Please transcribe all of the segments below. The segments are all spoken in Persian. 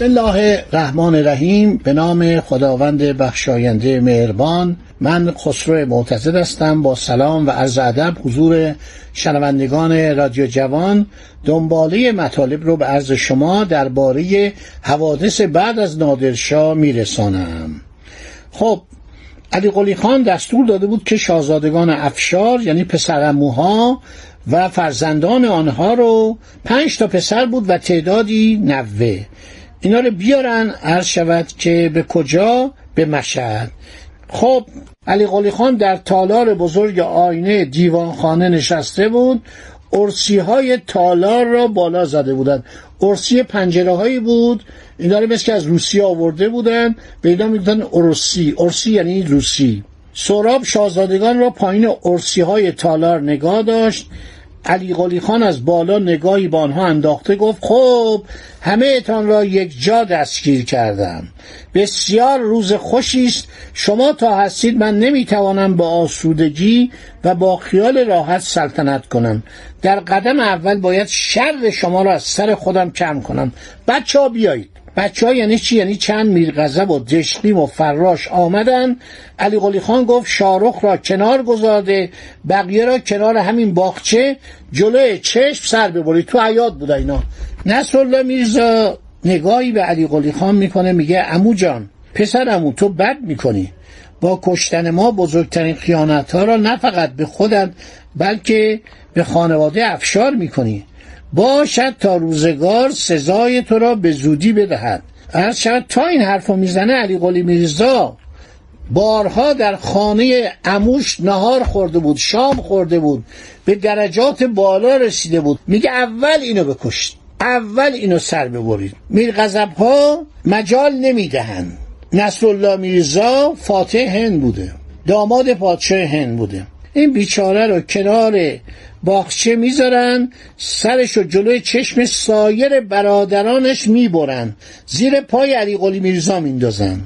بسم الله الرحمن الرحیم. به نام خداوند بخشاینده مهربان. من خسرو معتزد هستم. با سلام و عرض ادب حضور شنوندگان رادیو جوان. دنباله مطالب رو به عرض شما درباره حوادث بعد از نادرشاه میرسانم. خب علی قلی خان دستور داده بود که شاهزادگان افشار یعنی پسرموها و فرزندان آنها رو پنج تا پسر بود و تعدادی نوه. اینا رو بیارن عرض شود که به کجا؟ به مشهد. خب علی قلی خان در تالار بزرگ آینه دیوانخانه نشسته بود. ارسی های تالار را بالا زده بودند. ارسی پنجره هایی بود. اینا رو مثل از روسیه آورده بودن به اینا می‌گفتن ارسی. ارسی یعنی روسی. سراب شاهزادگان را پایین ارسی های تالار نگاه داشت. علی قلی خان از بالا نگاهی به آنها انداخته گفت خب همه اتان را یک جا دستگیر کردم. بسیار روز خوشی است. شما تا هستید من نمی‌توانم با آسودگی و با خیال راحت سلطنت کنم. در قدم اول باید شر شما را از سر خودم کم کنم. بچه ها بیایید. بچه ها یعنی چی؟ یعنی چند میر غضب و دشقیم و فراش آمدن. علی قلی خان گفت شارخ را کنار گذارده بقیه را کنار همین باغچه جلوی چشم سر ببرید. تو حیات بوده اینا. نصرالله میرزا نگاهی به علی قلی خان می‌کنه میگه امو جان پسر امو تو بد می‌کنی. با کشتن ما بزرگترین خیانت ها را نه فقط به خودت بلکه به خانواده افشار می‌کنی. باشد تا روزگار سزای تو را به زودی بدهد. عرض شود تا این حرف می‌زنه علی قلی میرزا بارها در خانه اموش نهار خورده بود شام خورده بود به درجات بالا رسیده بود. میگه اول اینو بکشت اول اینو سر ببرید. میر غضب ها مجال نمی‌دهند. نصرالله میرزا فاتح هند بوده داماد پادشاه هند بوده. این بیچاره رو کنار باغچه می‌ذارن سرش رو جلوی چشم سایر برادرانش می‌برن. زیر پای علی قلی میرزا میندازن.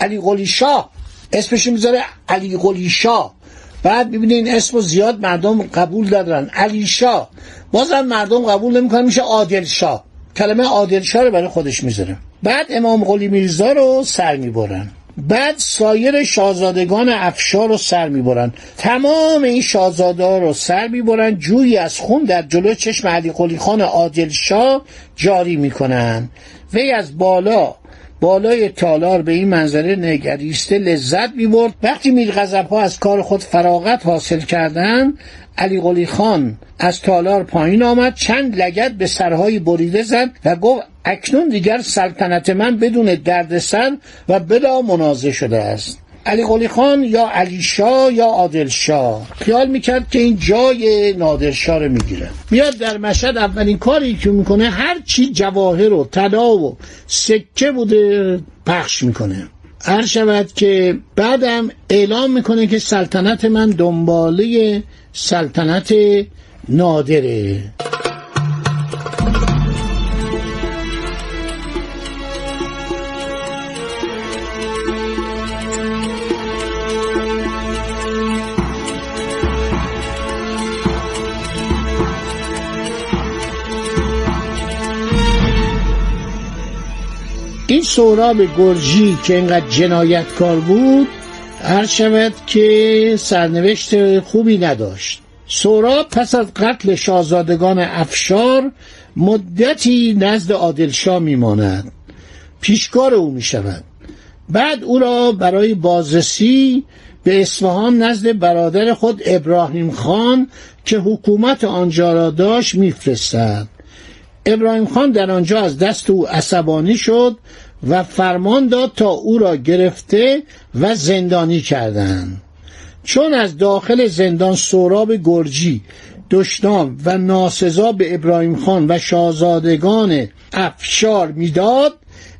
علی قلی شاه اسمش می‌ذاره علی قلی شاه. بعد ببینید این اسم زیاد مردم قبول دادن علی شاه. بازم مردم قبول نمی‌کنن میشه عادل شاه. کلمه عادل شاه رو برای خودش می‌ذاره. بعد امام قلی میرزا رو سر می‌برن. بعد سایر شاهزادگان افشار رو سر می‌برن. تمام این شاهزاده رو سر می‌برن جویی از خون در جلو چشم علی قلی خان عادل شاه جاری می‌کنن. وی از بالا بالای تالار به این منظره نگریسته لذت می‌برد. وقتی میر ها از کار خود فراغت حاصل کردن علی قلی خان از تالار پایین آمد چند لگت به سرهای بریده زد و گفت اکنون دیگر سلطنت من بدون دردسر و بلا منازه شده است. علی قلی خان یا علی شاه یا عادل شاه. خیال می‌کرد که این جای نادر شاه رو می‌گیره. میاد در مشهد اولین کاری که می‌کنه هر چی جواهر و طلا و سکه بوده پخش می‌کنه. هر شود که بعدم اعلام می‌کنه که سلطنت من دنباله سلطنت نادره. سهراب گرجی که اینقدر جنایتکار بود هر شود که سرنوشت خوبی نداشت. سهراب پس از قتل شاهزادگان افشار مدتی نزد عادلشاه میماند. پیشکار او می شود بعد او را برای بازرسی به اصفهان نزد برادر خود ابراهیم خان که حکومت آنجا را داشت میفرستد. ابراهیم خان در آنجا از دست او عصبانی شد و فرمان داد تا او را گرفته و زندانی کردند. چون از داخل زندان سوراب گرجی دشنام و ناسزا به ابراهیم خان و شاهزادگان افشار می‌داد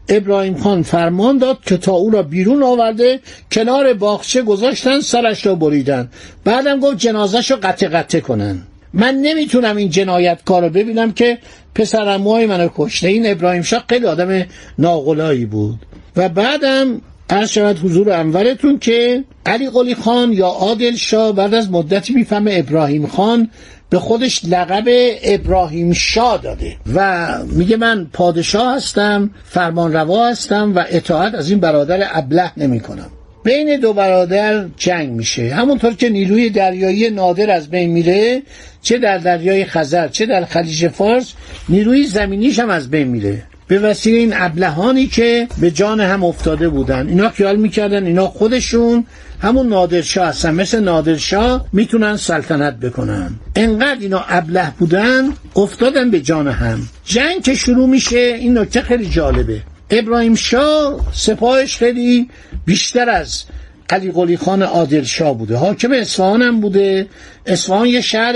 ابراهیم خان فرمان داد که تا او را بیرون آورده کنار باغچه گذاشتن سرش را بریدن. بعدم گفت جنازش رو قطع قطع کنن. من نمی‌تونم این جنایتکار رو ببینم که پسرموهای منو کشته. این ابراهیم شاه خیلی آدم ناغلایی بود. و بعدم عرض شود حضور انورتون که علی قلی خان یا عادل شاه بعد از مدتی می‌فهمه ابراهیم خان به خودش لقب ابراهیم شاه داده. و میگه من پادشاه هستم فرمان روا هستم و اطاعت از این برادر ابله نمی کنم بین دو برادر جنگ میشه. همونطور که نیروی دریایی نادر از بین میره چه در دریای خزر چه در خلیج فارس نیروی زمینیش هم از بین میره. به وسیله این ابلهانی که به جان هم افتاده بودن. اینا خیال می‌کردن اینا خودشون همون نادرشاه هستن. مثل نادرشاه می‌تونن سلطنت بکنن. انقدر اینا ابله بودن افتادن به جان هم. جنگ که شروع میشه این نکته خیلی جالبه. ابراهیم شاه سپاهش خیلی بیشتر از علی قلی خان عادل شاه بوده. حاکم اصفهان هم بوده. اصفهان یه شهر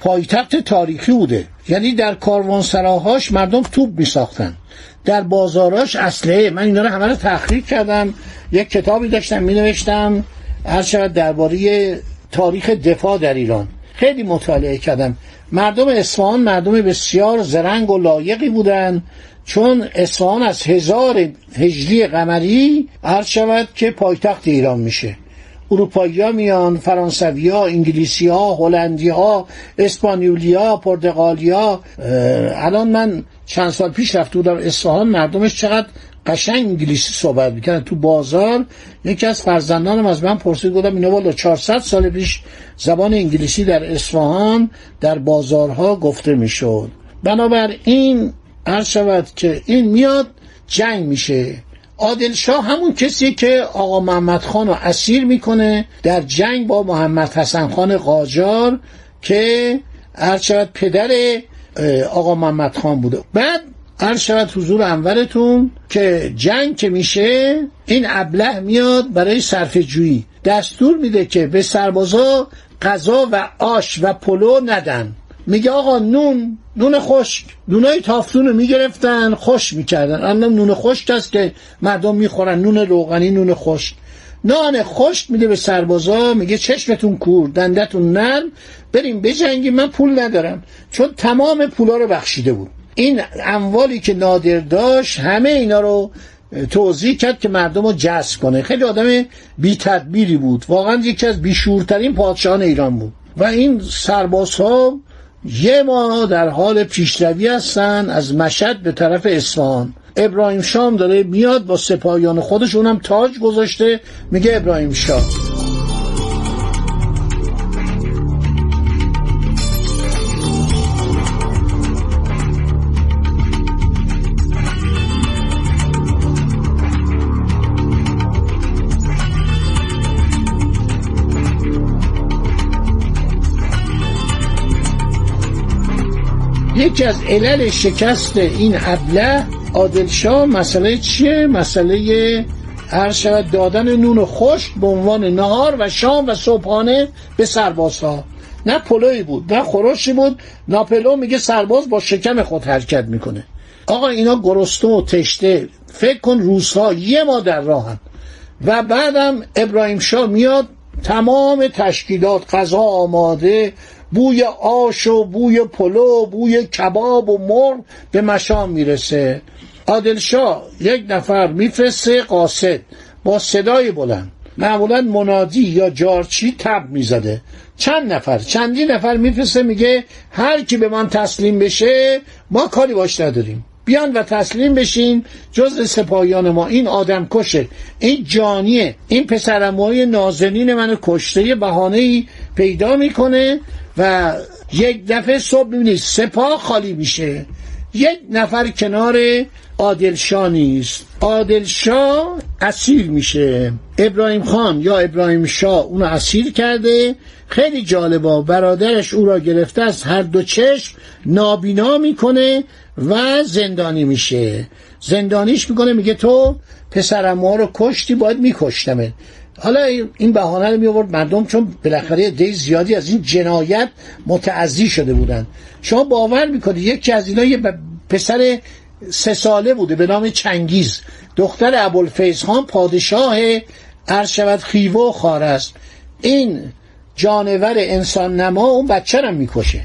پایتخت تاریخی بوده. یعنی در کاروانسراهاش مردم توپ می ساختن در بازاراش اسلحه من اینا رو همه رو تحقیق کردم. یک کتابی داشتم می نوشتم هر شود درباره تاریخ دفاع در ایران خیلی مطالعه کردم. مردم اصفهان مردم بسیار زرنگ و لایقی بودند چون اصفهان از هزار هجری قمری عرض شود که پایتخت ایران میشه. اروپایی ها میان فرانسوی ها انگلیسی ها هلندی ها اسپانیولی ها پرتغالی ها الان من چند سال پیش رفته بودم اصفهان مردمش چقدر قشنگ انگلیسی صحبت می‌کنن تو بازار یکی از فرزندانم از من پرسید گفتم اینا والا 400 سال پیش زبان انگلیسی در اصفهان در بازارها گفته می‌شد. بنابراین عرض شود که این میاد جنگ میشه. عادل شاه همون کسی که آقا محمد خان رو اسیر می‌کنه در جنگ با محمد حسن خان قاجار که عرض شود پدر آقا محمد خان بوده. بعد عرض شود حضور انورتون که جنگ که میشه این ابله میاد برای صرف جویی. دستور میده که به سربازا غذا و آش و پلو ندن. میگه آقا نون نون خشک. نونای تافتون رو می‌گرفتن خوش می‌کردن. اما نون خشک است که مردم می‌خورن. نون روغنی نون خشک. نان خشک میده به سربازا میگه چشمتون کور دندتون نرم. بریم بجنگیم من پول ندارم. چون تمام پولا رو بخشیده بود. این اموالی که نادر داشت همه اینا رو توضیح کرد که مردم رو جذب کنه. خیلی آدم بی تدبیری بود. واقعا یکی از بیشورترین پادشاهان ایران بود. و این سربازها یه ماه در حال پیشروی هستن از مشهد به طرف اصفهان. ابراهیم شام داره میاد با سپاهیان خودش اونم تاج گذاشته میگه ابراهیم شاه یکی از علل شکست این ابله عادلشاه مسئله چیه؟ مسئله هر شود دادن نون خشک به عنوان نهار و شام و صبحانه به سربازها. نه پلوی بود نه خورشی بود. ناپلو میگه سرباز با شکم خود حرکت می‌کنه. آقا اینا گرسنه و تشته فکر کن روزها یه ما در راهن. و بعدم ابراهیم شاه میاد تمام تشکیلات غذا آماده بوی آش و بوی پلو بوی کباب و مرغ به مشام می‌رسه. عادلشاه یک نفر میفرسته قاصد با صدای بلند. معمولا منادی یا جارچی تب می‌زده. چند نفر چندی نفر میفرسته میگه هر کی به من تسلیم بشه ما کاری باش نداریم. بیان و تسلیم بشین جز سپاهیان ما. این آدم کشه. این جانیه. این پسرموهای نازنین منو کشته بهانه پیدا می‌کنه. و یک دفعه صبح می‌بینید سپاه خالی میشه. یک نفر کنار عادلشاه نیست. عادلشاه اسیر میشه. ابراهیم خان یا ابراهیم شاه اونو اسیر کرده. خیلی جالبا برادرش او را گرفته از هر دو چشم نابینا می‌کنه و زندانی میشه. زندانیش می‌کنه میگه تو پسرم ما رو کشتی باید میکشتمه حالا این بهانه رو می آورد مردم چون بالاخره عده زیادی از این جنایت متعزی شده بودن. شما باور می‌کنید یکی از اینا یه پسر سه ساله بوده به نام چنگیز. دختر ابوالفیض خان پادشاه عرض خیوه و خار است. این جانور انسان نما اون بچه رو می‌کشه.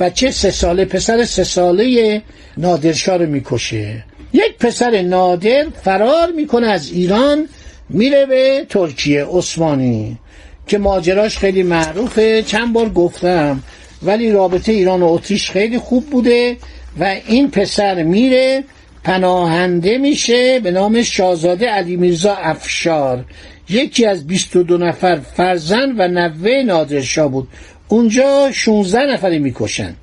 بچه سه ساله پسر سه ساله نادرشاه رو می‌کشه. یک پسر نادر فرار می‌کنه از ایران میره به ترکیه عثمانی که ماجراش خیلی معروفه. چند بار گفتم ولی رابطه ایران و اتریش خیلی خوب بوده و این پسر میره پناهنده میشه به نام شاهزاده علی میرزا افشار. یکی از 22 نفر فرزند و نوه نادرشاه بود. اونجا 16 نفری می‌کشن.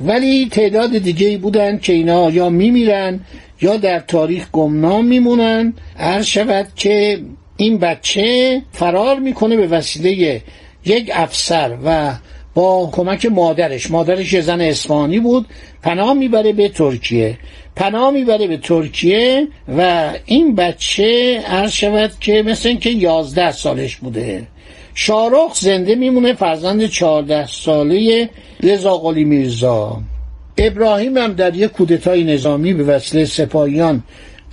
ولی تعداد دیگه بودن که اینا یا میمیرن یا در تاریخ گمنام میمونن. هر شود که این بچه فرار می‌کنه به وسیله یک افسر و با کمک مادرش. مادرش یه زن اسفانی بود. پناه می‌بره به ترکیه. پناه می‌بره به ترکیه و این بچه عرض شود که مثل اینکه یازده سالش بوده. شارخ زنده میمونه فرزند چهارده ساله رضا قلی میرزا. ابراهیم هم در یک کودتای نظامی به وسیله سپاهیان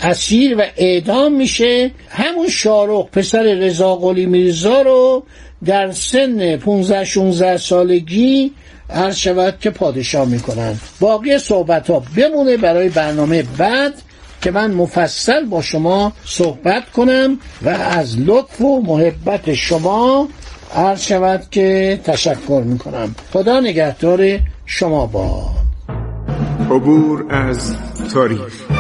اسیر و اعدام میشه. همون شارخ پسر رضا قلی میرزا رو در سن 15 16 سالگی عرض شود که پادشاه می‌کنن. باقی صحبت ها بمونه برای برنامه بعد که من مفصل با شما صحبت کنم و از لطف و محبت شما عرض شود که تشکر می‌کنم. خدا نگهدار شما با عبور از تاریخ.